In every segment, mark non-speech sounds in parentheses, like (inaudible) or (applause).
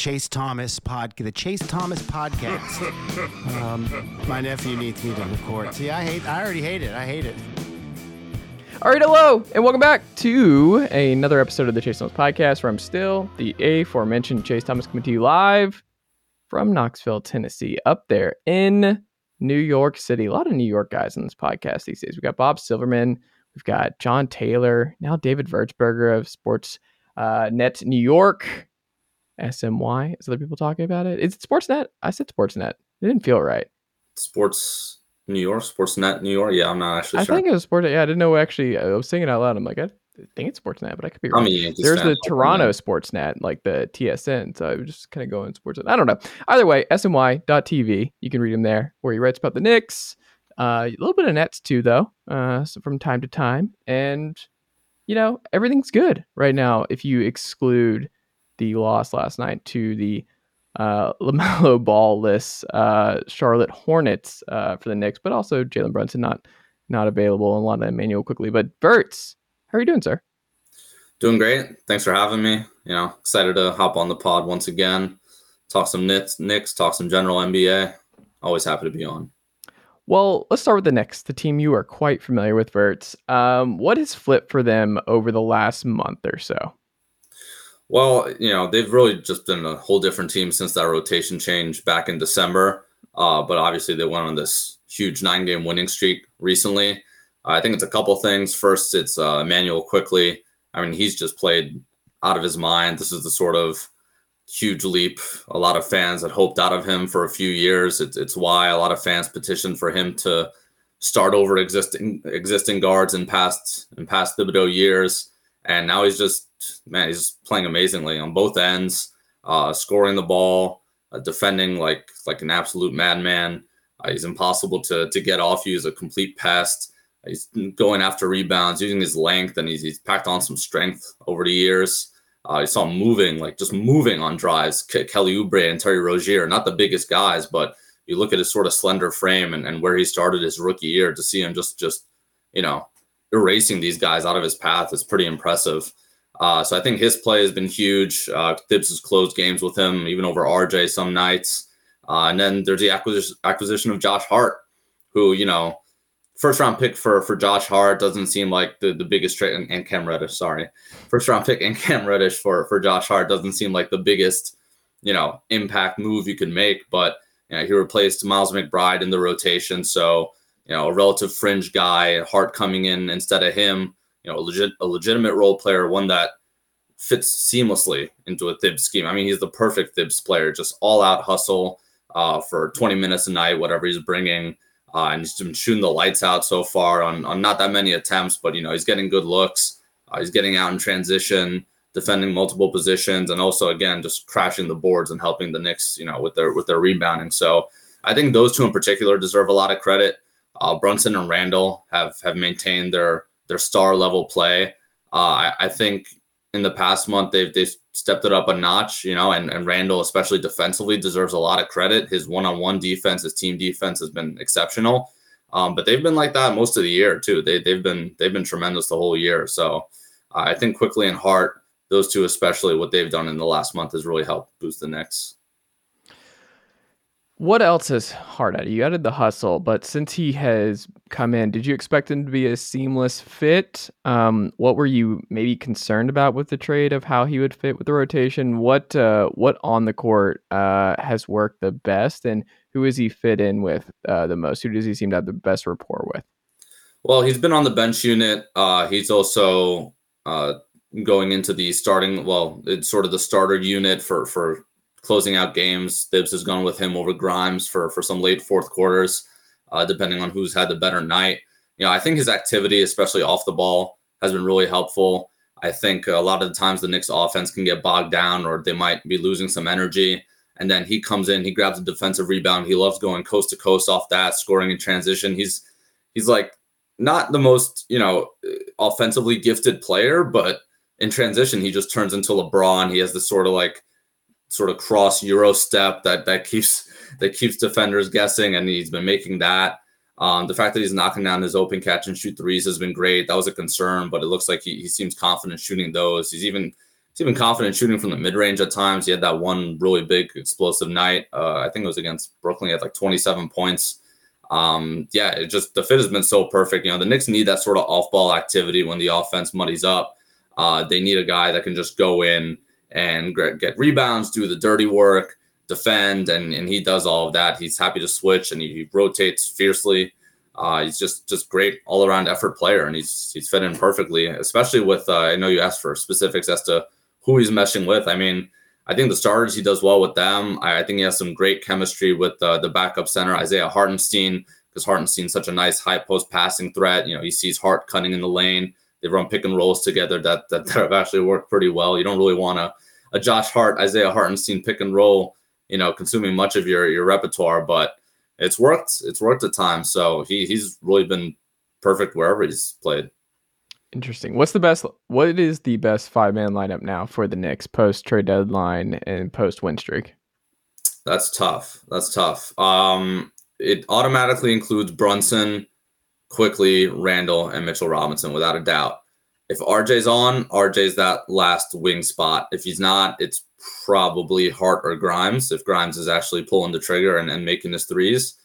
Chase Thomas pod, the Chase Thomas podcast. (laughs) um, my nephew needs me to record. See, I hate. I already hate it. I hate it. All right, hello, and welcome back to another episode of the Chase Thomas podcast, where I'm still the aforementioned Chase Thomas coming to you live from Knoxville, Tennessee, up there in New York City. A lot of New York guys in this podcast these days. We got Bob Silverman, we've got John Taylor, now David Vertsberger of Sports uh, Net New York, SNY. Is other people talking about it? Is it Sportsnet? I said Sportsnet. It didn't feel right. Sports New York, Sportsnet New York. Yeah, I'm not actually sure. I sure. think it was Sportsnet. Yeah, I didn't know actually. I was singing out loud. I'm like, I think it's Sportsnet, but I could be wrong. Yankees There's the so I don't Toronto. Sportsnet, like the TSN. So I was just kind of going Sportsnet. I don't know. Either way, SNY.TV. You can read him there where he writes about the Knicks. Uh, a little bit of Nets too, though, uh, so from time to time. And, you know, everything's good right now if you exclude the loss last night to the uh, (laughs) LaMelo Ball-less uh, Charlotte Hornets uh, for the Knicks, but also Jalen Brunson not not available and a lot of Immanuel Quickley. But Verts, how are you doing, sir? Doing great. Thanks for having me. You know, excited to hop on the pod once again. Talk some Knicks, Knicks talk some general NBA. Always happy to be on. Well, let's start with the Knicks, the team you are quite familiar with, Verts. Um, what has flipped for them over the last month or so? Well, you know, they've really just been a whole different team since that rotation change back in December. Uh, but obviously, they went on this huge nine game winning streak recently. I think it's a couple things. First, it's uh, Immanuel Quickley. I mean, he's just played out of his mind. This is the sort of huge leap a lot of fans had hoped out of him for a few years. It's, it's why a lot of fans petitioned for him to start over existing existing guards in past in past Thibodeau years. And now he's just man, he's playing amazingly on both ends, uh, scoring the ball, uh, defending like like an absolute madman. Uh, he's impossible to to get off you. He's a complete pest. He's going after rebounds, using his length, and he's, he's packed on some strength over the years. Uh, you saw him moving, like just moving on drives. Ke- Kelly Oubre and Terry Rozier, not the biggest guys, but you look at his sort of slender frame and, and where he started his rookie year to see him just just you know erasing these guys out of his path is pretty impressive. Uh, so I think his play has been huge. Uh, Thibs has closed games with him, even over RJ some nights. Uh, and then there's the acquisition acquisition of Josh Hart, who you know, first round pick for for Josh Hart doesn't seem like the, the biggest trade, and, and Cam Reddish, sorry, first round pick and (laughs) Cam Reddish for for Josh Hart doesn't seem like the biggest you know impact move you can make, but you know, he replaced Miles McBride in the rotation, so you know a relative fringe guy, Hart coming in instead of him you know, a legit a legitimate role player, one that fits seamlessly into a Thibs scheme. I mean, he's the perfect Thibs player, just all out hustle uh, for 20 minutes a night, whatever he's bringing. Uh, and he's been shooting the lights out so far on, on not that many attempts, but you know he's getting good looks. Uh, he's getting out in transition, defending multiple positions, and also again just crashing the boards and helping the Knicks, you know, with their with their rebounding. So I think those two in particular deserve a lot of credit. Uh, Brunson and Randle have have maintained their their star level play. Uh, I, I, think in the past month they've they've stepped it up a notch, you know, and, and Randle, especially defensively, deserves a lot of credit. His one on one defense, his team defense has been exceptional. Um, but they've been like that most of the year too. They they've been they've been tremendous the whole year. So uh, I think Quickley and Hart, those two especially, what they've done in the last month has really helped boost the Knicks. What else is hard at? You added the hustle, but since he has come in, did you expect him to be a seamless fit? Um, what were you maybe concerned about with the trade of how he would fit with the rotation? What uh, what on the court uh, has worked the best, and who is he fit in with uh, the most? Who does he seem to have the best rapport with? Well, he's been on the bench unit. Uh, he's also uh, going into the starting. Well, it's sort of the starter unit for for closing out games. Thibs has gone with him over Grimes for for some late fourth quarters, uh, depending on who's had the better night. You know, I think his activity, especially off the ball, has been really helpful. I think a lot of the times the Knicks offense can get bogged down or they might be losing some energy. And then he comes in, he grabs a defensive rebound. He loves going coast to coast off that, scoring in transition. He's he's like not the most, you know, offensively gifted player, but in transition, he just turns into LeBron. He has this sort of like sort of cross euro step that that keeps that keeps defenders guessing, and he's been making that. Um, the fact that he's knocking down his open catch and shoot threes has been great. That was a concern, but it looks like he, he seems confident shooting those. He's even he's even confident shooting from the mid range at times. He had that one really big explosive night. Uh, I think it was against Brooklyn. He had like 27 points. Um, yeah, it just the fit has been so perfect. You know, the Knicks need that sort of off ball activity when the offense muddies up. Uh, they need a guy that can just go in and get rebounds, do the dirty work, defend, and, and he does all of that. He's happy to switch and he, he rotates fiercely. Uh, he's just just great all around effort player, and he's he's fit in perfectly. Especially with uh, I know you asked for specifics as to who he's meshing with. I mean, I think the starters he does well with them. I, I think he has some great chemistry with uh, the backup center Isaiah Hartenstein because Hartenstein's such a nice high post passing threat. You know, he sees Hart cutting in the lane. They run pick and rolls together that that, that have actually worked pretty well. You don't really want a, a Josh Hart, Isaiah Hartenstein pick and roll, you know, consuming much of your your repertoire, but it's worked. It's worked at times. So he he's really been perfect wherever he's played. Interesting. What's the best? What is the best five man lineup now for the Knicks post trade deadline and post win streak? That's tough. That's tough. Um, it automatically includes Brunson, Quickley, Randle and Mitchell Robinson without a doubt. If RJ's on, RJ's that last wing spot. If he's not, it's probably Hart or Grimes. If Grimes is actually pulling the trigger and, and making his threes,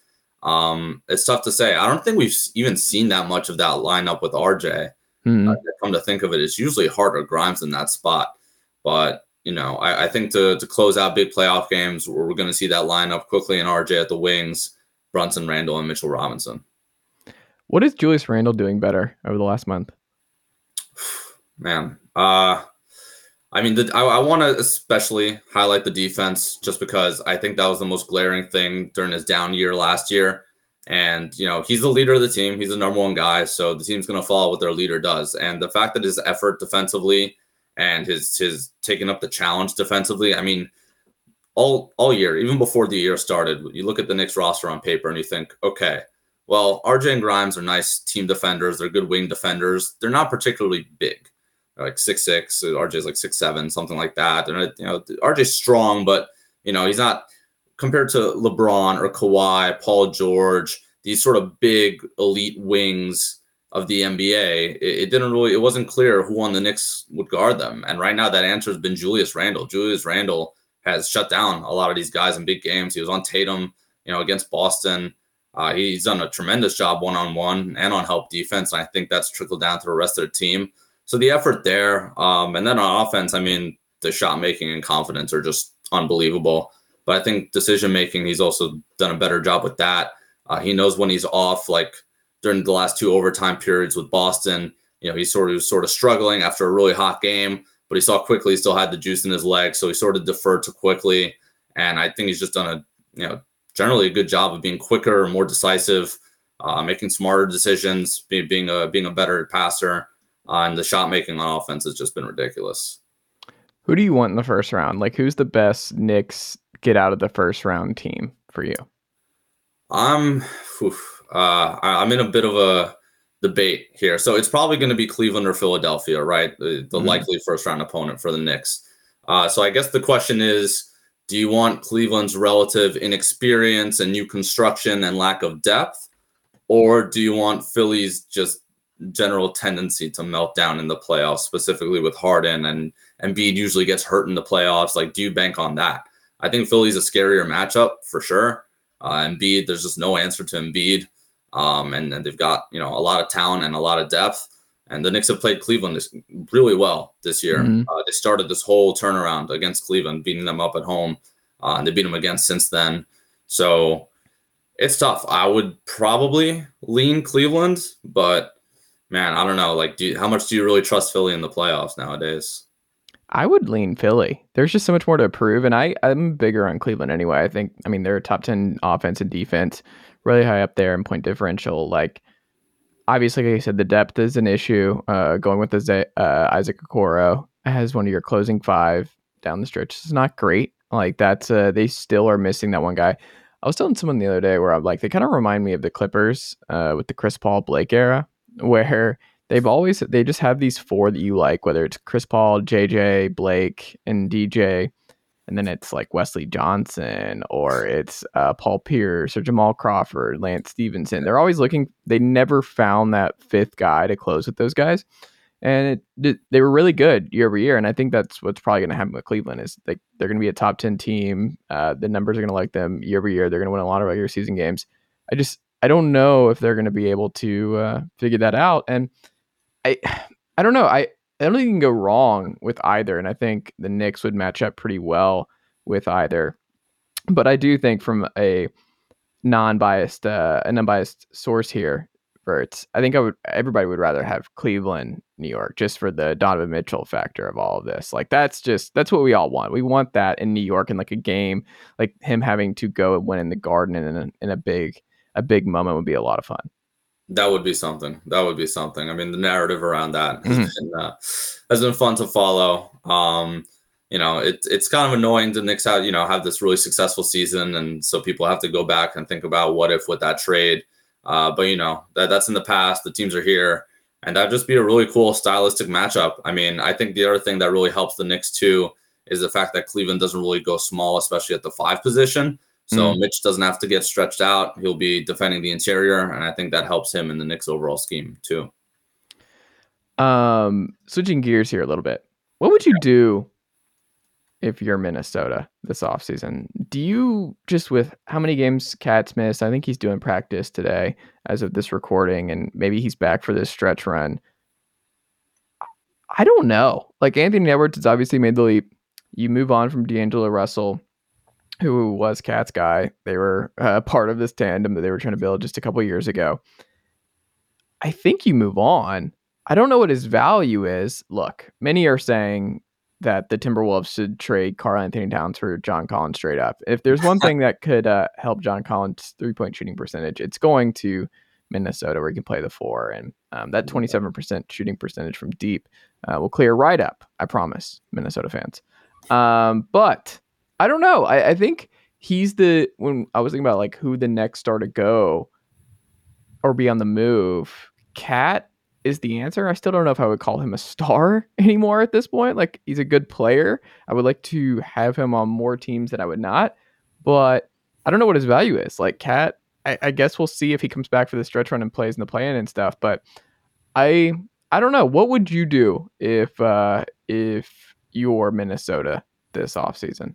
um, it's tough to say. I don't think we've even seen that much of that lineup with RJ. Mm-hmm. Uh, come to think of it, it's usually Hart or Grimes in that spot. But you know, I, I think to to close out big playoff games, we're, we're going to see that lineup Quickley and RJ at the wings, Brunson, Randle, and Mitchell Robinson. What is Julius Randle doing better over the last month? Man, uh, I mean, the, I, I want to especially highlight the defense just because I think that was the most glaring thing during his down year last year. And, you know, he's the leader of the team. He's the number one guy. So the team's going to follow what their leader does. And the fact that his effort defensively and his his taking up the challenge defensively, I mean, all all year, even before the year started, you look at the Knicks roster on paper and you think, okay, well, RJ and Grimes are nice team defenders. They're good wing defenders. They're not particularly big. They're like six six. RJ's like six seven, something like that. And you know, RJ's strong, but you know, he's not compared to LeBron or Kawhi, Paul George, these sort of big elite wings of the NBA, it, it, didn't really, it wasn't clear who on the Knicks would guard them. And right now, that answer has been Julius Randle. Julius Randle has shut down a lot of these guys in big games. He was on Tatum, you know, against Boston. Uh, he's done a tremendous job one on one and on help defense. And I think that's trickled down to the rest of the team. So the effort there, um, and then on offense, I mean, the shot making and confidence are just unbelievable. But I think decision making, he's also done a better job with that. Uh, he knows when he's off, like during the last two overtime periods with Boston. You know, he sort of was sort of struggling after a really hot game, but he saw quickly he still had the juice in his leg, so he sort of deferred to Quickley. And I think he's just done a you know generally a good job of being quicker, more decisive, uh, making smarter decisions, being being a being a better passer, uh, and the shot making on offense has just been ridiculous. Who do you want in the first round? Like, who's the best Knicks get out of the first round team for you? I'm, uh, I'm in a bit of a debate here. So it's probably going to be Cleveland or Philadelphia, right? The, the mm-hmm. likely first round opponent for the Knicks. Uh, so I guess the question is, do you want Cleveland's relative inexperience and new construction and lack of depth, or do you want Philly's just general tendency to melt down in the playoffs, specifically with Harden and Embiid usually gets hurt in the playoffs? Like, do you bank on that? I think Philly's a scarier matchup for sure. Uh, Embiid, there's just no answer to Embiid. Um, and, and they've got, you know, a lot of talent and a lot of depth. And the Knicks have played Cleveland this, really well this year. Mm-hmm. Uh, they started this whole turnaround against Cleveland, beating them up at home. Uh, and they beat them again since then. So it's tough. I would probably lean Cleveland, but man, I don't know. Like, do you, how much do you really trust Philly in the playoffs nowadays? I would lean Philly. There's just so much more to prove, and I I'm bigger on Cleveland anyway. I think I mean they're top ten offense and defense, really high up there in point differential. Like obviously, like I said, the depth is an issue. Uh, going with the uh, Isaac Okoro as one of your closing five down the stretch is not great. Like that's uh, they still are missing that one guy. I was telling someone the other day where I'm like they kind of remind me of the Clippers uh, with the Chris Paul Blake era, (laughs) where they've always they just have these four that you like, whether it's Chris Paul, JJ, Blake, and DJ, and then it's like Wesley Johnson or it's uh, Paul Pierce or Jamal Crawford, Lance Stephenson. They're always looking. They never found that fifth guy to close with those guys, and it, they were really good year over year. And I think that's what's probably going to happen with Cleveland is like they're going to be a top ten team. Uh, the numbers are going to like them year over year. They're going to win a lot of regular season games. I just I don't know if they're going to be able to uh, figure that out. And I (sighs) I don't know. I I don't think you can go wrong with either. And I think the Knicks would match up pretty well with either. But I do think from a non-biased uh, an unbiased source here, Verts, I think I would everybody would rather have Cleveland, New York, just for the Donovan Mitchell factor of all of this. Like that's just that's what we all want. We want that in New York in like a game, like him having to go and win in the Garden in a, in a big a big moment would be a lot of fun. That would be something. That would be something. I mean, the narrative around that has, mm-hmm. been, uh, has been fun to follow. Um, you know, it's it's kind of annoying to Knicks have you know have this really successful season, and so people have to go back and think about what if with that trade. Uh, but you know that that's in the past. The teams are here, and that'd just be a really cool stylistic matchup. I mean, I think the other thing that really helps the Knicks too is the fact that Cleveland doesn't really go small, especially at the five position. So mm. Mitch doesn't have to get stretched out. He'll be defending the interior, and I think that helps him in the Knicks' overall scheme too. Um, switching gears here a little bit. What would you do if you're Minnesota this offseason? Do you just with how many games KAT's missed? I think he's doing practice today as of this recording, and maybe he's back for this stretch run. I don't know. Like Anthony Edwards has obviously made the leap. You move on from D'Angelo Russell who was KAT's guy. They were uh, part of this tandem that they were trying to build just a couple years ago. I think you move on. I don't know what his value is. Look, many are saying that the Timberwolves should trade Karl-Anthony Towns for John Collins straight up. If there's one thing that could uh, help John Collins' three point shooting percentage, it's going to Minnesota where he can play the four. And um, that 27% shooting percentage from deep uh, will clear right up. I promise, Minnesota fans. Um, but I don't know. I, I think he's the when I was thinking about like who the next star to go or be on the move. KAT is the answer. I still don't know if I would call him a star (laughs) anymore at this point. Like he's a good player. I would like to have him on more teams than I would not, but I don't know what his value is. Like KAT, I, I guess we'll see if he comes back for the stretch run and plays in the play-in and stuff. But I I don't know. What would you do if uh if you're Minnesota this offseason?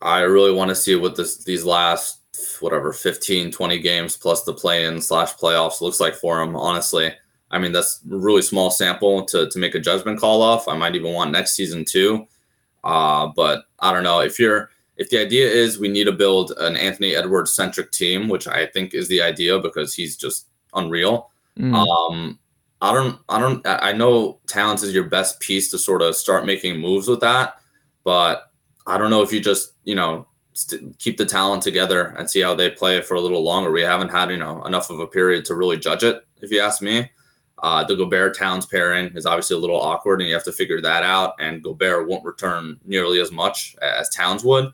I really want to see what this these last whatever 15 20 games plus the play-in slash playoffs looks like for him honestly. I mean that's a really small sample to, to make a judgment call off. I might even want next season too. Uh, but i don't know. If you're if the idea is we need to build an anthony edwards centric team which i think is the idea because he's just unreal mm. um, i don't i don't i know Towns is your best piece to sort of start making moves with that but I don't know if you just, you know, st- keep the talent together and see how they play for a little longer. We haven't had, you know, enough of a period to really judge it, if you ask me. Uh, the Gobert Towns pairing is obviously a little awkward, and you have to figure that out. And Gobert won't return nearly as much as Towns would.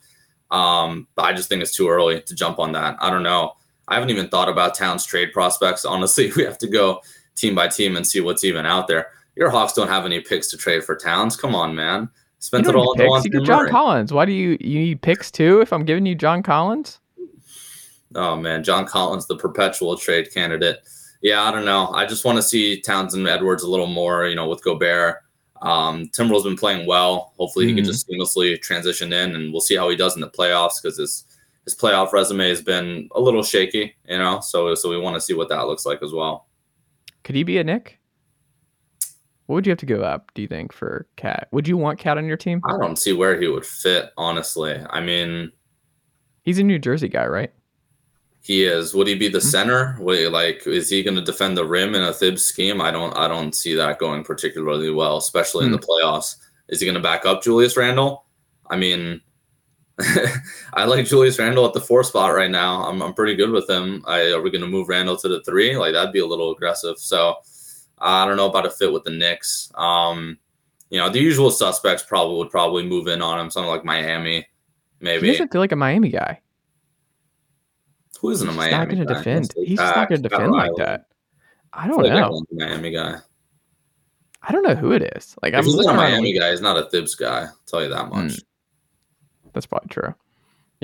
Um, but I just think it's too early to jump on that. I don't know. I haven't even thought about Towns trade prospects. Honestly, (laughs) we have to go team by team and see what's even out there. Your Hawks don't have any picks to trade for Towns. Come on, man. Spent it all on You John Collins. Why do you you need picks too? If I'm giving you John Collins. Oh man, John Collins, the perpetual trade candidate. Yeah, I don't know. I just want to see Townsend Edwards a little more. You know, with Gobert. Um, Timberwolves been playing well. Hopefully, mm-hmm. he can just seamlessly transition in, and we'll see how he does in the playoffs because his his playoff resume has been a little shaky. You know, so so we want to see what that looks like as well. Could he be a Knick? What would you have to give up, do you think, for KAT? Would you want KAT on your team? I don't see where he would fit, honestly. I mean, he's a New Jersey guy, right? He is. Would he be the mm-hmm. center? Would, like, is he going to defend the rim in a Thibs scheme? I don't. I don't see that going particularly well, especially mm-hmm. in the mm. playoffs. Is he going to back up Julius Randle? I mean, (laughs) I like Julius Randle at the four spot right now. I'm, I'm pretty good with him. I, are we going to move Randle to the three? Like that'd be a little aggressive. So I don't know about a fit with the Knicks. Um, you know, the usual suspects probably would probably move in on him. Something like Miami, maybe. He doesn't feel like a Miami guy. Who isn't a Miami? He's not going to defend. He's just not going to defend like that. I don't I know. Like Miami guy. I don't know who it is. Like if I'm he's not a Miami guy. He's not a Thibs guy. I'll tell you that much. Mm. That's probably true.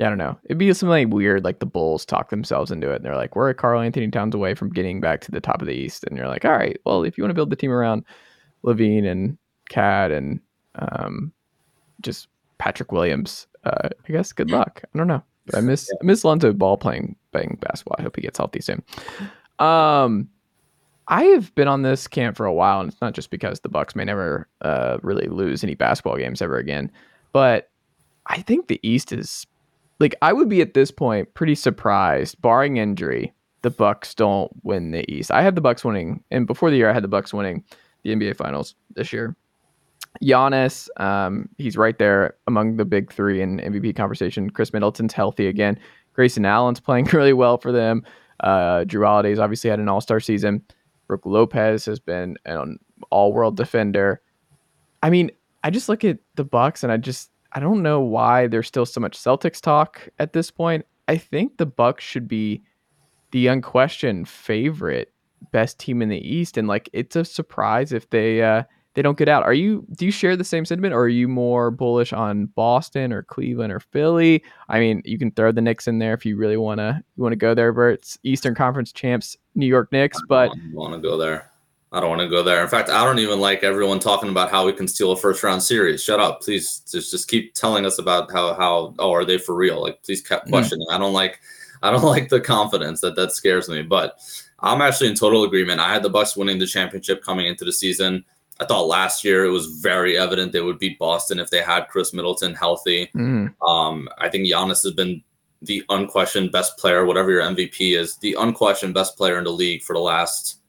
Yeah, I don't know. It'd be something like weird, like the Bulls talk themselves into it. And they're like, we're a Karl-Anthony Towns away from getting back to the top of the East. And you're like, all right, well, if you want to build the team around LaVine and KAT and um, just Patrick Williams. Uh, I guess good luck. I don't know, but I miss I miss Lonzo Ball playing playing basketball. I hope he gets healthy soon. Um, I have been on this camp for a while, and it's not just because the Bucks may never uh, really lose any basketball games ever again, but I think the East is like I would be at this point pretty surprised, barring injury, the Bucks don't win the East. I had the Bucks winning, and before the year, I had the Bucks winning the NBA Finals this year. Giannis, um, he's right there among the big three in MVP conversation. Khris Middleton's healthy again. Grayson Allen's (laughs) playing really well for them. Uh, Jrue Holiday's obviously had an All Star season. Brook Lopez has been an All World defender. I mean, I just look at the Bucks and I just I don't know why there's still so much Celtics talk at this point. I think the Bucks should be the unquestioned favorite best team in the East, and like it's a surprise if they uh, they don't get out. Are you do you share the same sentiment, or are you more bullish on Boston or Cleveland or Philly? I mean, you can throw the Knicks in there if you really wanna you wanna go there, but it's Eastern Conference champs, New York Knicks. But want to go there. I don't want to go there. In fact, I don't even like everyone talking about how we can steal a first round series. Shut up, please. Just just keep telling us about how how oh are they for real? Like please keep hmm. questioning. Mm. I don't like I don't (laughs) like the confidence that that scares me. But I'm actually in total agreement. I had the Bucks winning the championship coming into the season. I thought last year it was very evident they would beat Boston if they had Khris Middleton healthy. Mm. Um, I think Giannis has been the unquestioned best player, whatever your MVP is, the unquestioned best player in the league for the last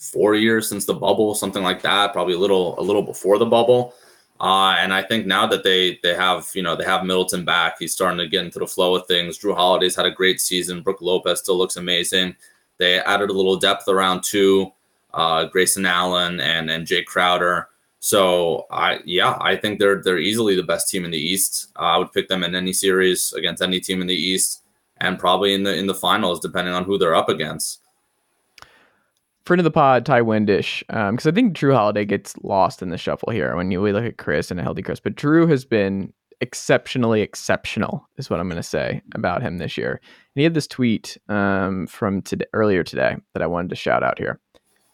four years since the bubble, something like that. Probably a little a little before the bubble. Uh, and I think now that they they have you know they have Middleton back, he's starting to get into the flow of things. Jrue Holiday's had a great season. Brook Lopez still looks amazing. They added a little depth around two, uh, Grayson Allen and and Jae Crowder. So I yeah I think they're they're easily the best team in the East. Uh, I would pick them in any series against any team in the East, and probably in the in the finals depending on who they're up against friend of the pod, Ty Windish, because um, I think Jrue Holiday gets lost in the shuffle here when you we look at Chris and a healthy Chris. But Jrue has been exceptionally exceptional, is what I'm going to say about him this year. And he had this tweet um, from today, earlier today that I wanted to shout out here.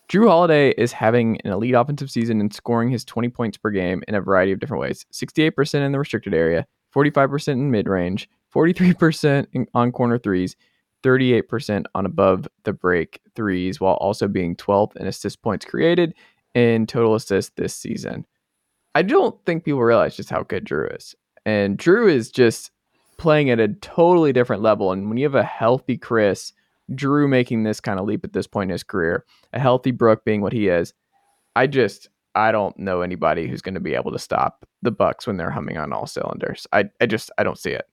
Jrue Holiday is having an elite offensive season and scoring his 20 points per game in a variety of different ways 68% in the restricted area, 45% in mid range, 43% on corner threes, 38% on above the break threes, while also being 12th in assist points created in total assists this season. I don't think people realize just how good Jrue is. And Jrue is just playing at a totally different level. And when you have a healthy Chris, Jrue making this kind of leap at this point in his career, a healthy Brook being what he is, I just I don't know anybody who's going to be able to stop the Bucks when they're humming on all cylinders. I I just I don't see it.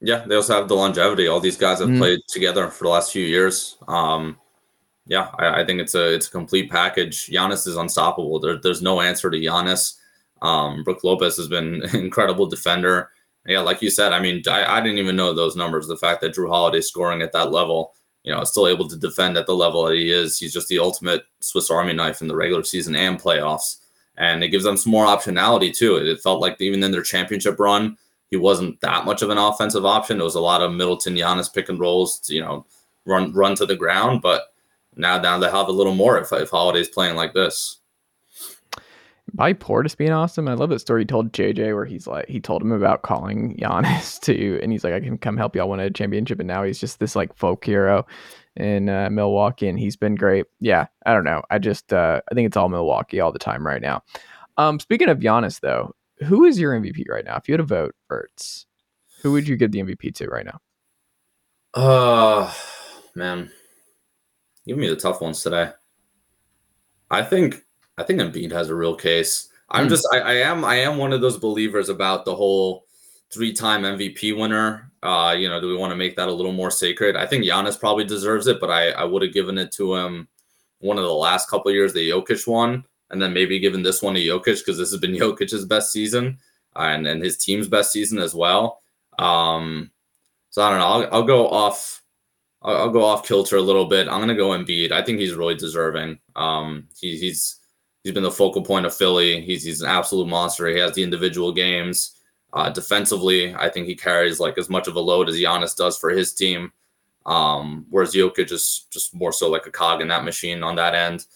Yeah, they also have the longevity. All these guys have mm. played together for the last few years. Um, yeah, I, I, think it's a it's a complete package. Giannis is unstoppable. There, there's no answer to Giannis. Um, Brook Lopez has been (laughs) an incredible defender. Yeah, like you said, I mean, I, I didn't even know those numbers. The fact that Jrue Holiday scoring at that level, you know, still able to defend at the level that he is. He's just the ultimate Swiss Army knife in the regular season and playoffs. And it gives them some more optionality too. It felt like even in their championship run, he wasn't that much of an offensive option. There was a lot of Middleton Giannis pick and rolls, to, you know, run run to the ground. But now down they have a little more if if Holiday's playing like this. By Portis being awesome, I love that story he told JJ where he's like he told him about calling Giannis (laughs) to, and he's like, I can come help y'all win a championship, and now he's just this like folk hero in uh, Milwaukee, and he's been great. Yeah, I don't know, I just uh, I think it's all Milwaukee all the time right now. Um, speaking of Giannis, though, who is your MVP right now? If you had a vote, Verts, who would you give the MVP to right now? Uh man. Give me the tough ones today. I think I think Embiid has a real case. I'm mm. just I, I, am I am one of those believers about the whole three-time MVP winner. Uh, you know, do we want to make that a little more sacred? I think Giannis probably deserves it, but I, I would have given it to him one of the last couple years the Jokic one and then maybe giving this one to Jokic because this has been (laughs) Jokic's best season and, and his team's best season as well. Um, so I don't know. I'll, I'll go off. I'll, I'll, go off kilter a little bit. I'm gonna go Embiid. I think he's really deserving. Um, he, he's he's been the focal point of Philly. He's he's an absolute monster. He has the individual games. Uh, defensively, I think he carries like as much of a load as Giannis does for his team. Um, whereas Jokic is just more so like a cog in that machine on that end.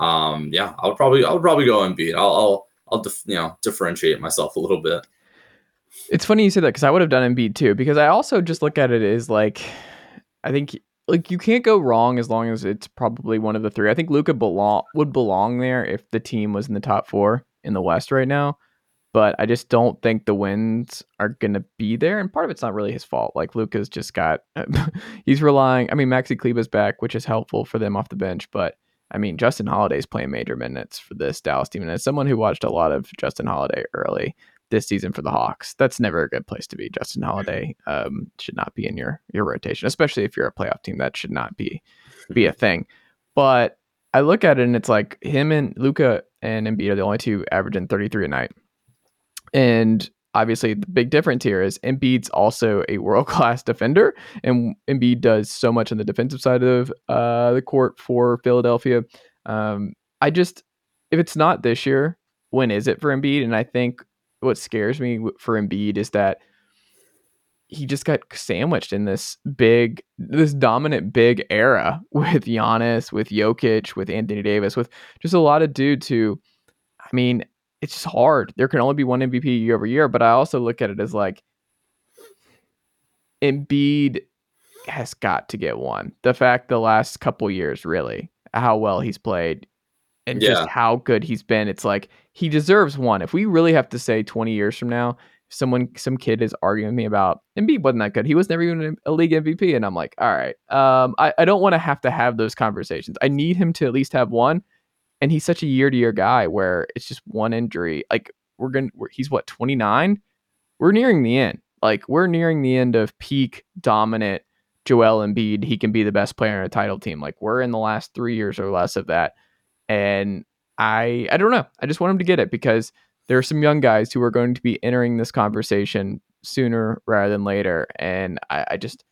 Um, yeah, I'll probably I'll probably go Embiid. I'll I'll, I'll dif- you know differentiate myself a little bit. It's funny you say that because I would have done Embiid too. Because I also just look at it as like, I think like you can't go wrong as long as it's probably one of the three. I think Luka belong would belong there if the team was in the top four in the West right now. But I just don't think the wins are gonna be there, and part of it's not really his fault. Like Luka's just got, (laughs) he's relying. I mean, Maxi Kleber's back, which is helpful for them off the bench, but I mean, Justin Holiday's playing major minutes for this Dallas team, and as someone who watched a lot of Justin Holiday early, this season for the Hawks. That's never a good place to be. Justin Holiday um, should not be in your your rotation, especially if you're a playoff team. That should not be be a thing. But I look at it and it's like him and Luka and Embiid are the only two averaging 33 a night. And obviously the big difference here is Embiid's also a world class (laughs) defender, and Embiid does so much on the defensive side of uh, the court for Philadelphia. Um, I just, if it's not this year, when is it for Embiid? And I think what scares me for Embiid is that he just got sandwiched in this big, this dominant big era (laughs) with Giannis, with Jokic, with Anthony Davis, with just a lot of dudes who, I mean, it's just hard. There can only be one MVP year over year, but I also look at it as like Embiid has got to get one. The fact the last couple years, really, how well he's played and yeah. just how good he's been, it's like he deserves one. If we really have to say 20 years from now, someone, some kid is arguing me about Embiid wasn't that good. He was never even a league MVP. And I'm like, all right, um, I, I don't want to have to have those conversations. I need him to at least have one. And he's such a year to year guy where it's just one injury. Like we're going to, he's what, 29? We're nearing the end. Like we're nearing the end of peak dominant Joel Embiid. He can be the best player in a title team. Like we're in the last three years or less of that. And I I don't know. I just want him to get it because there are some young guys who are going to be entering this conversation sooner rather than later. And I, I just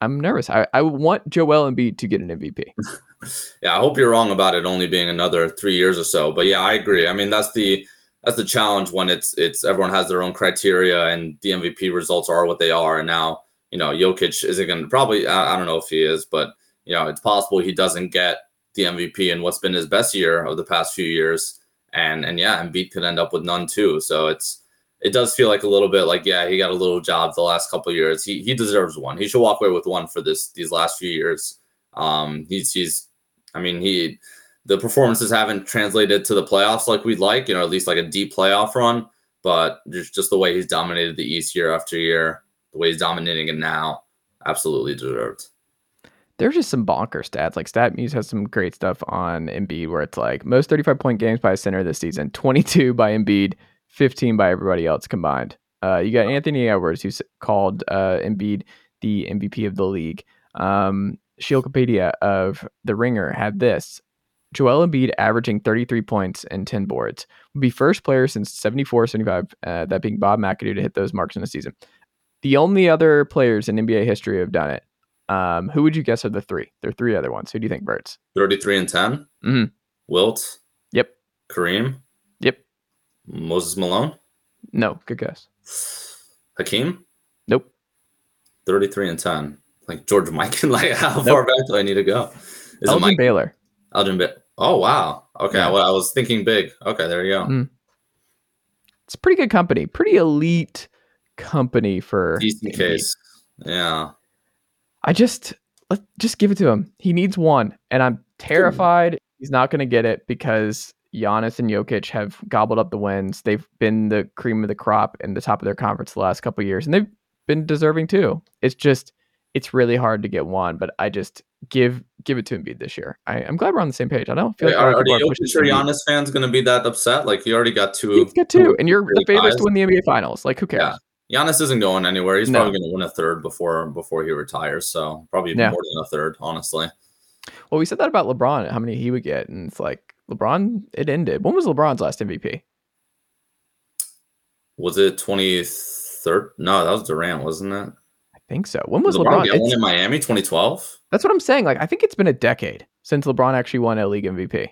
I'm nervous. I, I want Joel Embiid to get an MVP. (laughs) yeah, I hope you're wrong about it only being another three years or so. But yeah, I agree. I mean, that's the that's the challenge when it's it's everyone has their own criteria and the MVP results are what they are. And now you know Jokic isn't going to probably I, I don't know if he is, but you know it's possible he doesn't get the MVP in what's been his best year of the past few years. And and yeah, Embiid could end up with none too. So it's it does feel like a little bit like yeah, he got a little job the last couple years. He he deserves one. He should walk away with one for this these last few years. Um, he's he's I mean he the performances haven't translated to the playoffs like we'd like, you know, at least like a deep playoff run. But just just the way he's dominated the East year after year, the way he's dominating it now, absolutely deserved there's just some bonker stats. Like StatMuse has some great stuff on Embiid where it's like most 35 point games by a center this season, 22 by Embiid, 15 by everybody else combined. Uh, you got Anthony Edwards, who's called uh, Embiid the MVP of the league. Um, Shieldcopedia of The Ringer had this. Joel Embiid averaging 33 points and 10 boards would be first player since 74 75, uh, that being Bob McAdoo to hit those marks in a season. The only other players in NBA history have done it um, who would you guess are the three? There are three other ones. Who do you think, Birds? 33 and 10? Mm-hmm. Wilt? Yep. Kareem? Yep. Moses Malone? No, good guess. Hakeem? Nope. 33 and 10. Like George Mikan? (laughs) like, how nope. far back do I need to go? Is Elgin Mike? Baylor. Elgin Baylor. Oh, wow. Okay. Yeah. Well, I was thinking big. Okay, there you go. Mm. It's pretty good company. Pretty elite company for. Decent case. Yeah. I just let just give it to him. He needs one, and I'm terrified he's not going to get it because Giannis and Jokic have gobbled up the wins. They've been the cream of the crop in the top of their conference the last couple years, and they've been deserving too. It's just it's really hard to get one, but I just give give it to Embiid this year. I, am glad we're on the same page. I don't feel Wait, like are, are the Jokic or Giannis fans going to be that upset? Like you already got two. He's got two, and you're the favorites to win the NBA Finals. Like who cares? Yeah. Giannis isn't going anywhere. He's no. probably going to win a third before before he retires. So probably yeah. more than a third, honestly. Well, we said that about LeBron, how many he would get, and it's like LeBron. It ended. When was LeBron's last MVP? Was it twenty third? No, that was Durant, wasn't it? Think so. When was LeBron? LeBron in Miami, twenty twelve. That's what I'm saying. Like, I think it's been a decade since LeBron actually won a league MVP.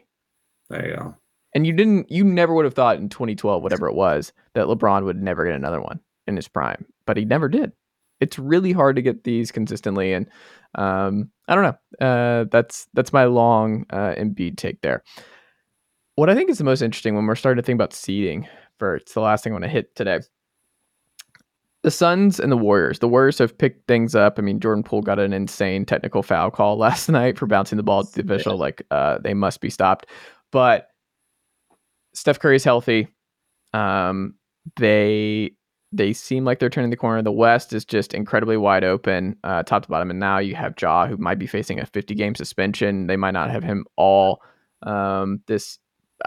There you go. And you didn't. You never would have thought in 2012, whatever it was, that LeBron would never get another one in his prime, but he never did. It's really hard to get these consistently, and um, I don't know. Uh, that's that's my long uh, Embiid take there. what I think is the most interesting when we're starting to think about seeding for it's the last thing I want to hit today. The Suns and the Warriors. The Warriors have picked things up. I mean, Jordan Poole got an insane technical foul call (laughs) last night for bouncing the ball to the official. Yeah. Like, uh, they must be stopped. But Steph Curry is healthy. Um, they they seem like they're turning the corner. The West is just incredibly wide open, uh, top to bottom. And now you have Ja, who might be facing a 50 game suspension. They might not have him all um, this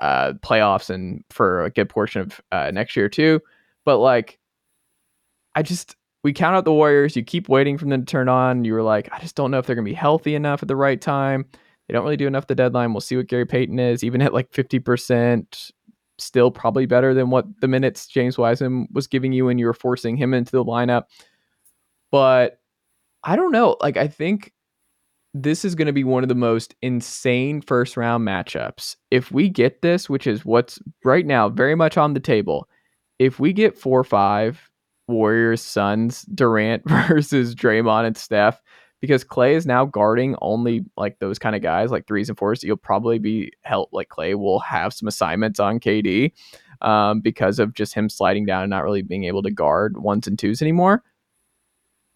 uh, playoffs and for a good portion of uh, next year too. But like, I just we count out the Warriors. You keep waiting for them to turn on. You were like, I just don't know if they're gonna be healthy enough at the right time. They don't really do enough the deadline. We'll see what Gary Payton is. Even at like fifty percent, still probably better than what the minutes James Wiseman was giving you when you were forcing him into the lineup. But I don't know. Like I think this is going to be one of the most insane first round matchups. If we get this, which is what's right now very much on the table, if we get four or five Warriors, Suns, Durant (laughs) versus Draymond and Steph, because Klay is now guarding only like those kind of guys, like threes and fours. You'll probably be helped. Like Klay will have some assignments on KD um, because of just him sliding down and not really being able to guard ones and twos anymore.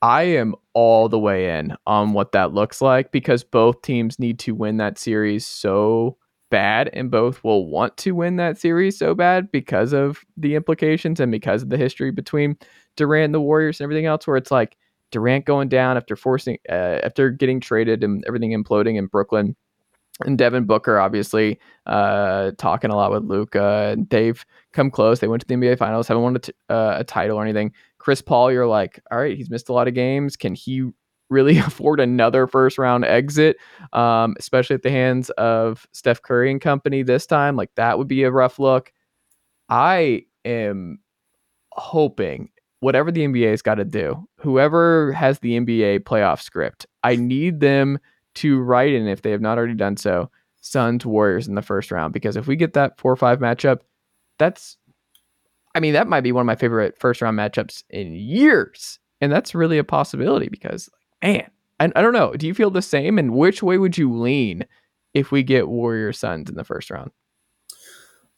I am all the way in on what that looks like because both teams need to win that series so bad and both will want to win that series so bad because of the implications and because of the history between Durant the Warriors and everything else where it's like Durant going down after forcing uh, after getting traded and everything imploding in Brooklyn and Devin Booker obviously uh, talking a lot with Luka, and they've come close. They went to the NBA Finals, haven't won a, t- uh, a title or anything. Chris Paul, you're like, all right, he's missed a lot of games. Can he really (laughs) afford another first round exit, um, especially at the hands of Steph Curry and company this time? Like that would be a rough look. I am hoping whatever the NBA's got to do, whoever has the NBA playoff script, I need them to write in if they have not already done so. Suns Warriors in the first round because if we get that four or five matchup, that's I mean, that might be one of my favorite first round matchups in years. And that's really a possibility because, man, I, I don't know. Do you feel the same? And which way would you lean if we get Warrior Suns in the first round?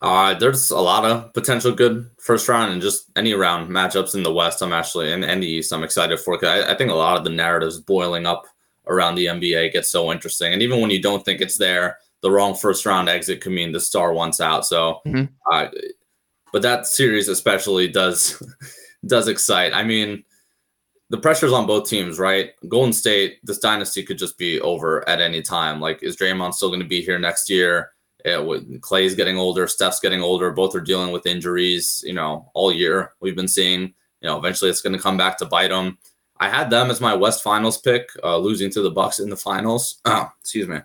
Uh, there's a lot of potential good first round and just any round matchups in the West. I'm actually in, and the East. I'm excited for. I, I think a lot of the narratives boiling up around the NBA gets so interesting. And even when you don't think it's there, the wrong first round exit could mean the star wants out. So mm-hmm. uh, but that series especially does (laughs) does excite. I mean, the pressure's on both teams, right? Golden State, this dynasty could just be over at any time. Like, is Draymond still going to be here next year? Yeah, Klay's getting older, Steph's getting older. Both are dealing with injuries. You know, all year we've been seeing. You know, eventually it's going to come back to bite them. I had them as my West Finals pick, uh, losing to the Bucks in the finals. Oh, (clears throat) excuse me,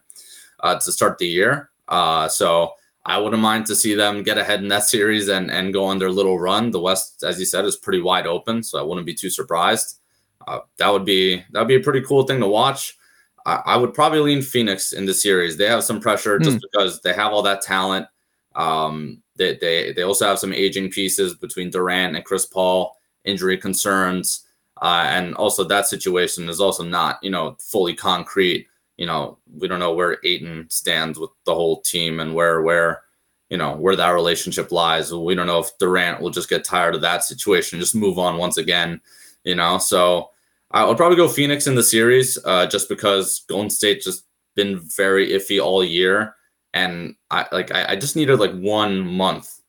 uh, to start the year. Uh, so I wouldn't mind to see them get ahead in that series and and go on their little run. The West, as you said, is pretty wide open, so I wouldn't be too surprised. Uh, that would be that would be a pretty cool thing to watch. I, I would probably lean Phoenix in the series. They have some pressure just mm. because they have all that talent. Um, they, they they also have some aging pieces between Durant and Chris Paul, injury concerns, uh, and also that situation is also not you know fully concrete you know, we don't know where Ayton stands with the whole team and where where you know where that relationship lies. We don't know if Durant will just get tired of that situation, just move on once again. You know, so I would probably go Phoenix in the series, uh, just because Golden State just been very iffy all year, and I like I, I just needed like one month,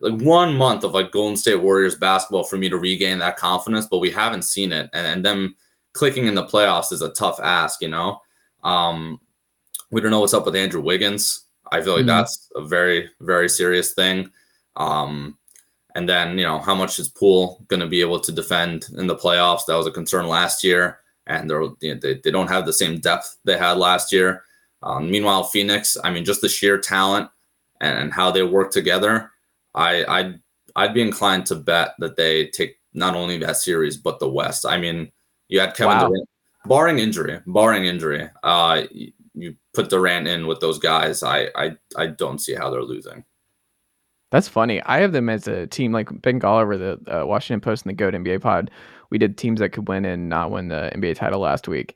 like one month of like Golden State Warriors basketball for me to regain that confidence, but we haven't seen it, and, and them clicking in the playoffs is a tough ask, you know. Um, we don't know what's up with Andrew Wiggins. I feel like mm-hmm. that's a very, very serious thing. Um, and then, you know, how much is Poole going to be able to defend in the playoffs? That was a concern last year. And they're, you know, they, they don't have the same depth they had last year. Um, meanwhile, Phoenix, I mean, just the sheer talent and, and how they work together, I, I'd, I'd be inclined to bet that they take not only that series, but the West. I mean, you had Kevin wow. Durant, barring injury, barring injury, uh, you put Durant in with those guys. I, I, I don't see how they're losing. That's funny. I have them as a team like Ben Golliver, the uh, Washington Post, and the Goat NBA Pod. We did teams that could win and not win the NBA title last week,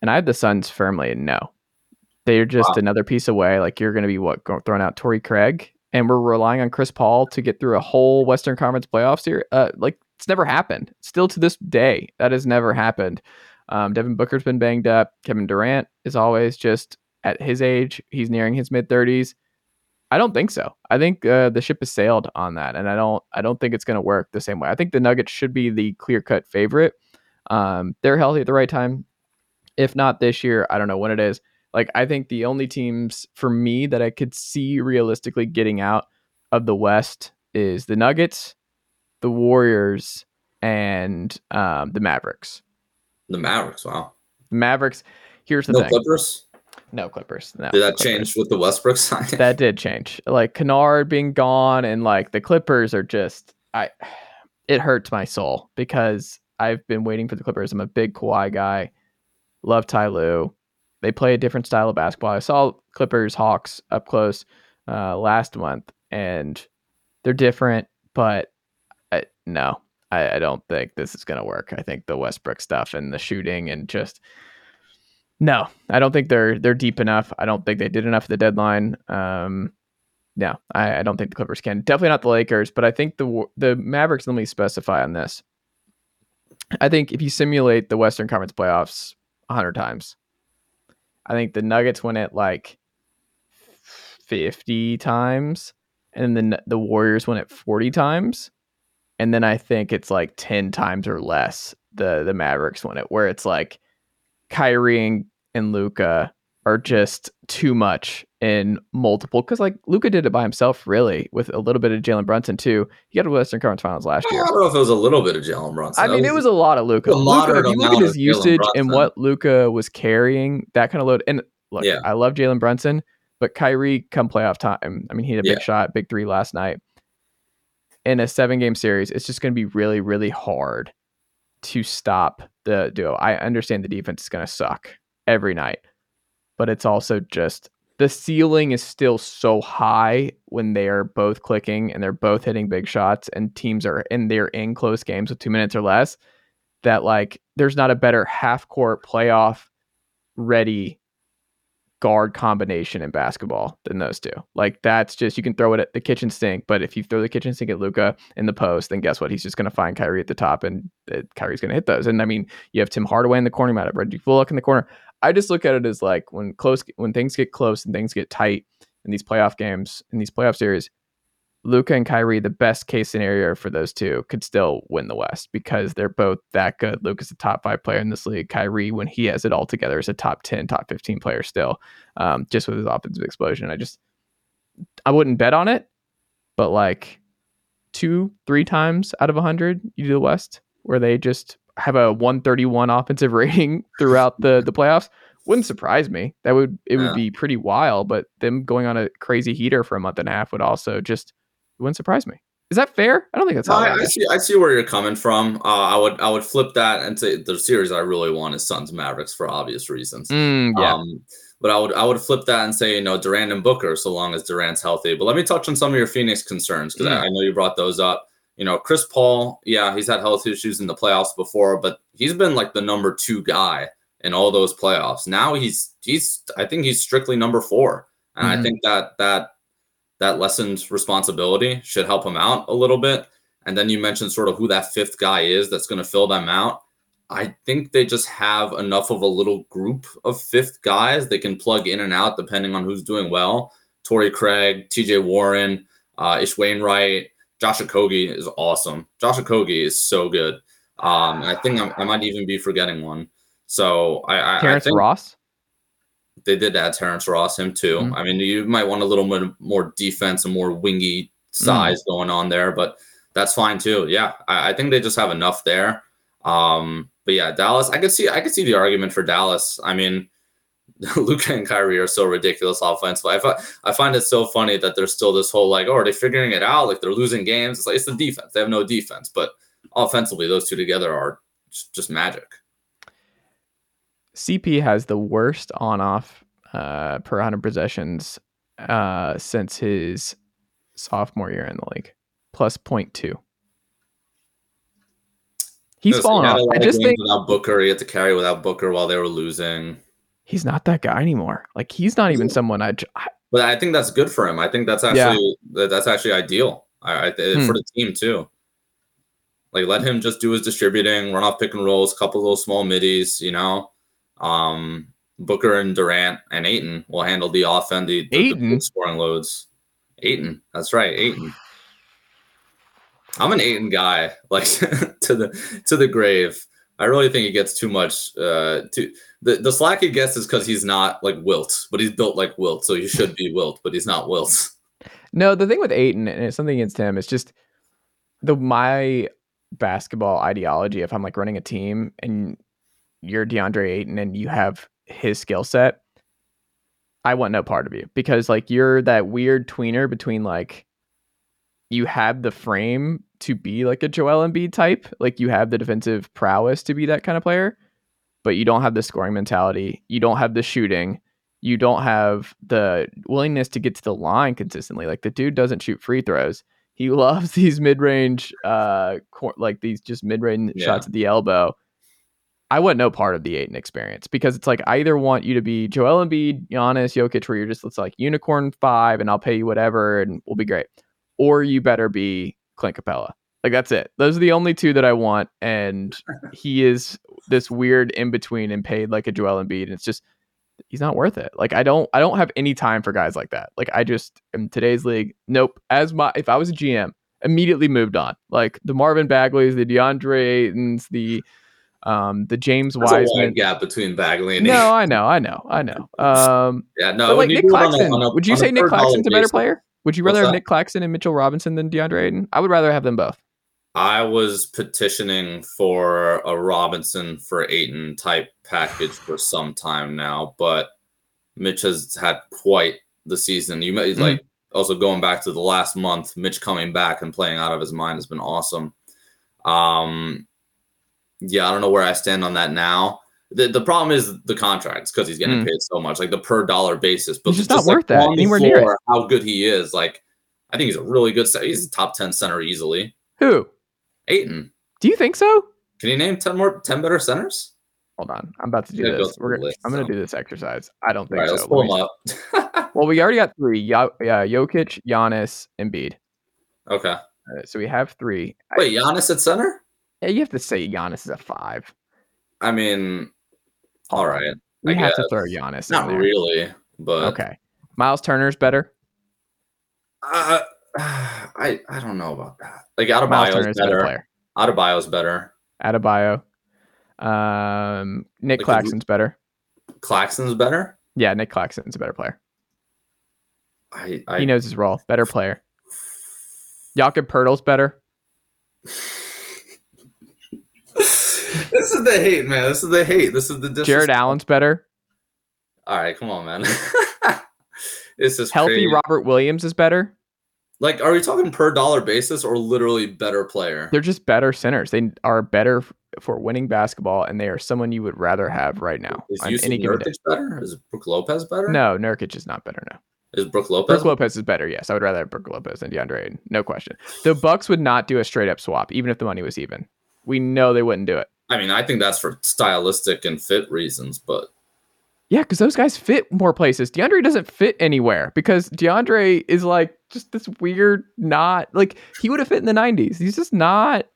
and I had the Suns firmly in no. they're just Wow. another piece away. Like you're going to be what go- throwing out Torrey Craig, and we're relying on Chris Paul to get through a whole Western Conference playoffs here. Uh, like it's never happened. Still to this day, that has never happened. Um, Devin Booker's been banged up. Kevin Durant is always just at his age. He's nearing his mid thirties. I don't think so. I think uh, the ship has sailed on that, and I don't. I don't think it's going to work the same way. I think the Nuggets should be the clear cut favorite. Um, they're healthy at the right time. If not this year, I don't know when it is. Like I think the only teams for me that I could see realistically getting out of the West is the Nuggets, the Warriors, and um, the Mavericks. The Mavericks. Wow. The Mavericks. Here's the No thing. Clippers. No Clippers. No, Did that Clippers. change with the Westbrook (laughs) sign? that did change. Like Kennard being gone and like the Clippers are just I it hurts my soul because I've been waiting for the Clippers. I'm a big Kawhi guy. Love Ty Lue. They play a different style of basketball. I saw Clippers Hawks up close uh, last month and they're different, but I, no, I, I don't think this is going to work. I think the Westbrook stuff and the shooting and just no, I don't think they're they're deep enough. I don't think they did enough at the deadline. Um, no, I, I don't think the Clippers can. Definitely not the Lakers, but I think the the Mavericks. Let me specify on this. I think if you simulate the Western Conference playoffs hundred times, I think the Nuggets win it like fifty times, and then the Warriors win it forty times, and then I think it's like ten times or less the the Mavericks win it, where it's like Kyrie and, and Luka are just too much in multiple because like Luka did it by himself really with a little bit of Jalen Brunson too. He got to Western Conference Finals last year. I don't know if it was a little bit of Jalen Brunson. I mean, it was a lot of Luka. a moderate if you look at his usage and what Luka was carrying, that kind of load. And look, Yeah. I love Jalen Brunson, but Kyrie come playoff time. I mean, he had a big Yeah. shot, big three last night. In a seven game series, it's just going to be really, really hard to stop the duo. I understand the defense is going to suck every night, but it's also just the ceiling is still so high when they are both clicking and they're both hitting big shots and teams are and they're in close games with two minutes or less that like there's not a better half court playoff ready guard combination in basketball than those two. Like that's just you can throw it at the kitchen sink, but if you throw the kitchen sink at Luka in the post, then guess what? He's just going to find Kyrie at the top, and uh, Kyrie's going to hit those. And I mean, you have Tim Hardaway in the corner, you might have Reggie Bullock in the corner. I just look at it as like when close, when things get close and things get tight in these playoff games, in these playoff series, Luka and Kyrie, the best case scenario for those two, could still win the West because they're both that good. Luka's a top five player in this league. Kyrie, when he has it all together, is a top 10, top 15 player still, um, just with his offensive explosion. I just, I wouldn't bet on it, but like two, three times out of 100, you do the West where they just have a 131 offensive (laughs) rating throughout the, the playoffs. Wouldn't surprise me. That would it would Yeah. be pretty wild, but them going on a crazy heater for a month and a half would also just wouldn't surprise me. Is that fair? I don't think that's No, I, I see. I see where you're coming from. Uh, I would. I would flip that and say the series I really want is Suns Mavericks for obvious reasons. Mm, yeah. Um, but I would. I would flip that and say you know Durant and Booker so long as Durant's healthy. But let me touch on some of your Phoenix concerns because Mm. I, I know you brought those up. You know, Chris Paul. Yeah, he's had health issues in the playoffs before, but he's been like the number two guy in all those playoffs. Now he's he's. I think he's strictly number four, and Mhm. I think that that that lessened responsibility should help him out a little bit. And then you mentioned sort of who that fifth guy is that's going to fill them out. I think they just have enough of a little group of fifth guys they can plug in and out depending on who's doing well. Torrey Craig, TJ Warren, uh, Ish Wainwright, Josh Okogie is awesome. Josh Okogie is so good. Um, and I think I'm, I might even be forgetting one. So I, I, I Terrence think Ross. They did add Terrence Ross him too. Mhm. I mean, you might want a little bit more defense and more wingy size going on there, but that's fine too. Yeah, I, I think they just have enough there. Um, but yeah, Dallas, I could see I could see the argument for Dallas. I mean, (laughs) Luka and Kyrie are so ridiculous offensively. I find it so funny that there's still this whole like, oh, are they figuring it out? Like they're losing games. It's like it's the defense. They have no defense, but offensively, those two together are just, just magic. CP has the worst on off uh, per 100 possessions uh, since his sophomore year in the league, plus 0.2. He's Listen, fallen off. I just think without Booker, he had to carry without Booker while they were losing. he's not that guy anymore. Like he's not even someone I. I But I think that's good for him. I think that's actually that that's actually ideal. I, I Hmm. for the team too. Like let him just do his distributing, run off pick and rolls, couple little small middies, you know. Um Booker and Durant and Ayton will handle the offense, the, the, the scoring loads. Ayton, that's right, Ayton. I'm an Ayton guy, (laughs) like to the to the grave. I really think he gets too much. Uh, too the the slack he gets is because he's not like Wilt, but he's built like Wilt, so he should be Wilt, but he's not Wilt. no, the thing with Ayton, and it's something against him, it's just the my basketball ideology. If I'm like running a team and you're DeAndre Ayton and you have his skill set, I want no part of you because like you're that weird tweener between like you have the frame to be like a Joel Embiid type, like you have the defensive prowess to be that kind of player, but you don't have the scoring mentality, you don't have the shooting, you don't have the willingness to get to the line consistently. Like the dude doesn't shoot free throws. He (laughs) loves these mid-range uh cor- like these just mid-range Yeah. shots at the elbow. I want no part of the Ayton experience because it's like I either want you to be Joel Embiid, Giannis, Jokic, where you're just it's like unicorn five, and I'll pay you whatever, and we'll be great, or you better be Clint Capela. Like that's it. Those are the only two that I want, and (laughs) he is this weird in between and paid like a Joel Embiid, and it's just he's not worth it. Like I don't I don't have any time for guys like that. Like I just in today's league, nope. As my if I was a GM, immediately moved on. Like the Marvin Bagleys, the DeAndre Aytons, the um the James wide Wiseman. gap between Bagley and No, I know, I know, I know. Um, yeah, no. like Nick it on a- Claxton, on a- would you say Nick Claxton's a better player? Would you rather have? Nick Claxton and Mitchell Robinson than DeAndre Ayton? I would rather have them both. I was petitioning for a Robinson for Ayton type package for some time now, but Mitch has had quite the season. You may Mm-hmm. like also going back to the last month, Mitch coming back and playing out of his mind has been awesome. Um, yeah, I don't know where I stand on that now. The, the problem is the contracts because he's getting Mm. paid so much, like the per dollar basis. But He's just not like, worth that, on the anywhere near it. How good he is, like I think he's a really good. center. He's a top ten center easily. Who? Ayton. Do you think so? Can you name ten more, ten better centers? Hold on, I'm about to do go this. We're, gonna- list, I'm going to do this exercise. I don't think right, so. let's pull them up. (laughs) Well, we already got three. Yeah, yeah, Jokic, Giannis, Embiid. okay. Uh, so we have three. Wait, Giannis at center? Yeah, you have to say Giannis is a five. I mean, all right, We I have to guess. throw Giannis not in there. really, but Okay. Miles Turner's better. Uh, I I don't know about that. Like Adebayo's better better. player. Adebayo's better. Adebayo. Um, Nick Like, Claxton's better. Claxton's better. Yeah, Nick Claxton's a better player. I I he knows his role. Better player. Jakob Poeltl's better. (laughs) this is the hate, man. This is the hate. This is the disrespect. Jarrett Allen's better. All right, come on, man. (laughs) this is Healthy crazy. Robert Williams is better. Like, are we talking per dollar basis or literally better player? They're just better centers. They are better for winning basketball, and they are someone you would rather have right now Is on any given. Nurkic better? Is Brook Lopez better? No, Nurkic is not better. No, Is Brook Lopez? Brook Lopez is better. Yes, I would rather have Brook Lopez than DeAndre. No question. The Bucks would not do a straight up swap, even if the money was even. We know they wouldn't do it. I mean, I think that's for stylistic and fit reasons, but Yeah, because those guys fit more places. DeAndre doesn't fit anywhere because DeAndre is like just this weird, not like he would have fit in the '90s. He's just not.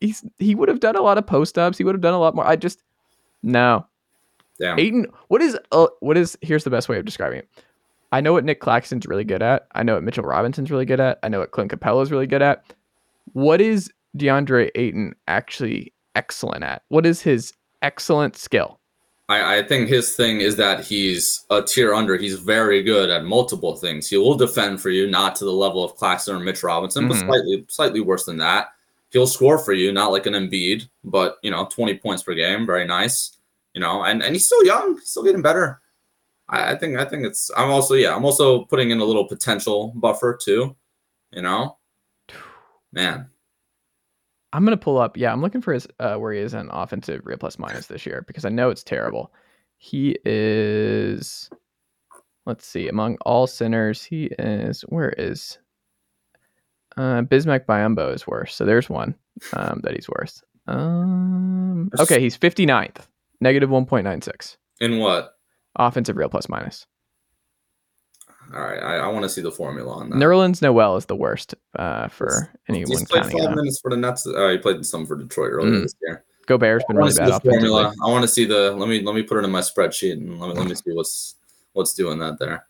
He's he would have done a lot of post ups. He would have done a lot more. I just no. damn. Ayton, what is uh, what is? Here's the best way of describing it. I know what Nick Claxton's really good at. I know what Mitchell Robinson's really good at. I know what Clint Capela's really good at. What is DeAndre Ayton actually excellent at? What is his excellent skill? I, I think his thing is that he's a tier under. He's very good at multiple things. He will defend for you, not to the level of Claxton or Mitch Robinson, Mhm. but slightly slightly worse than that. He'll score for you, not like an Embiid, but you know, 20 points per game, very nice. You know, and, and he's still young, still getting better. I, I think I think it's I'm also yeah, I'm also putting in a little potential buffer too. You know? (sighs) Man. I'm gonna pull up. Yeah, I'm looking for his uh, where he is in offensive real plus minus this year because I know it's terrible. He is. Let's see. Among all centers, he is. Where is? Uh, Bismack Biyombo is worse. So there's one um, that he's worse. Um, okay, he's 59th, negative 1.96. In what? offensive real plus minus. All right, I, I want to see the formula on that. Nerlens Noel is the worst uh, for anyone He's played five on. minutes for the Nets. Uh, he played some for Detroit earlier Mm. this year. Gobert's been really bad the formula. I want to see the. Let me let me put it in my spreadsheet and let me let me see what's what's doing that there.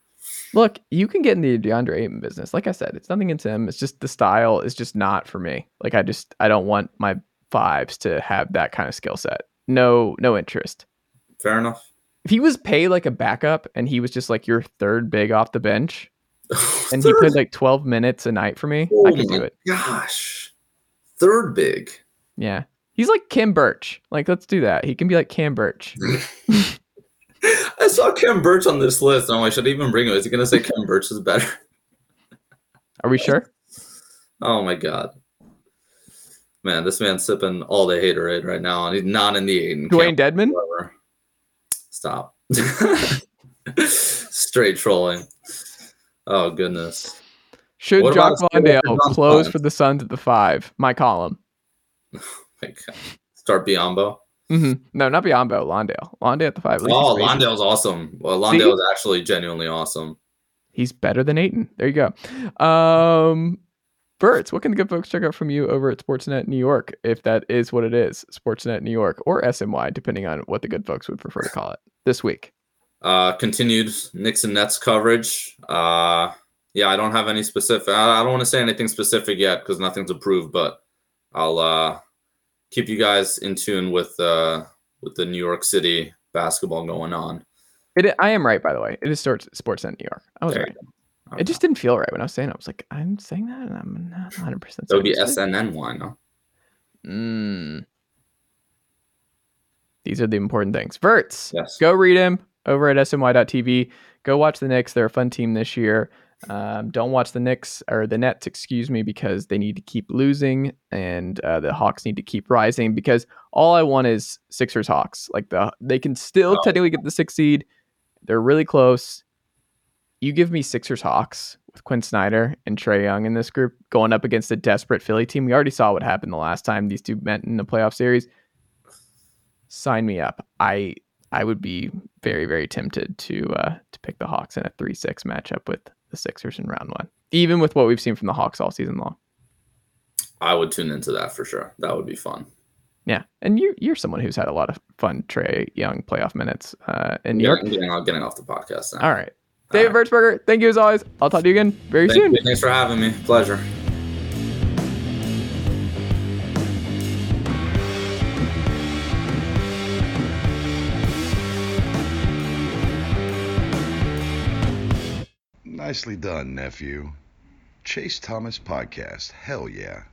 Look, you can get in the DeAndre Ayton business. Like I said, it's nothing against him. It's just the style is just not for me. Like I just I don't want my fives to have that kind of skill set. No, no interest. Fair enough. If he was paid like a backup and he was just like your third big off the bench (sighs) and he played like 12 minutes a night for me, oh I could do it. Gosh, third big. Yeah. He's like Khem Birch. Like let's do that. He can be like Khem Birch. (laughs) I saw Khem Birch on this list. I'm like, should I even bring him? Is he gonna say Khem Birch is better? Are we sure? (laughs) Oh my god. Man, this man's sipping all the haterade right now, and he's not in the Ayton. Dwayne camp Dedmon? Stop. (laughs) Straight trolling. Oh goodness. Should What Jock Landale close for the Suns at the five? My column. (laughs) My God. Start Biyombo. hmm No, not Biyombo. Landale. Landale at the five. Oh. Landale's awesome. Well? Landale is actually genuinely awesome. He's better than Ayton. There you go. Um, Verts, what can the good folks check out from you over at Sportsnet New York, if that is what it is, Sportsnet New York or SNY, depending on what the good folks would prefer to call it this week. Uh, continued Knicks and Nets coverage. Uh, yeah, I don't have any specific. I I don't want to say anything specific yet because nothing's approved, but I'll uh, keep you guys in tune with uh, with the New York City basketball going on. It, I am right, by the way. It is Sports Sportsnet New York. I was There right. You It just didn't feel right when I was saying it. I was like, I'm saying that, and I'm not 100. percent sure. That would be SNNY, no? Mm. These are the important things. Verts. Yes. Go read him over at sny.tv. Go watch the Knicks. They're a fun team this year. Um, don't watch the Knicks or the Nets, excuse me, because they need to keep losing and uh, the Hawks need to keep rising. Because all I want is Sixers Hawks. Like the they can still Oh. technically get the sixth seed. They're really close. You give me Sixers Hawks with Quin Snyder and Trae Young in this group going up against a desperate Philly team. We already saw what happened the last time these two met in the playoff series. Sign me up. I I would be very very tempted to uh, to pick the Hawks in a three six matchup with the Sixers in round one, even with what we've seen from the Hawks all season long. I would tune into that for sure. That would be fun. Yeah, and you you're someone who's had a lot of fun Trae Young playoff minutes uh, in New Yeah, York. I'm getting, I'm getting off the podcast now. All right, David Vertsberger, thank you as always. I'll talk to you again very Thank soon. you. Thanks for having me. Pleasure. Nicely done, nephew. Chase Thomas Podcast. Hell yeah.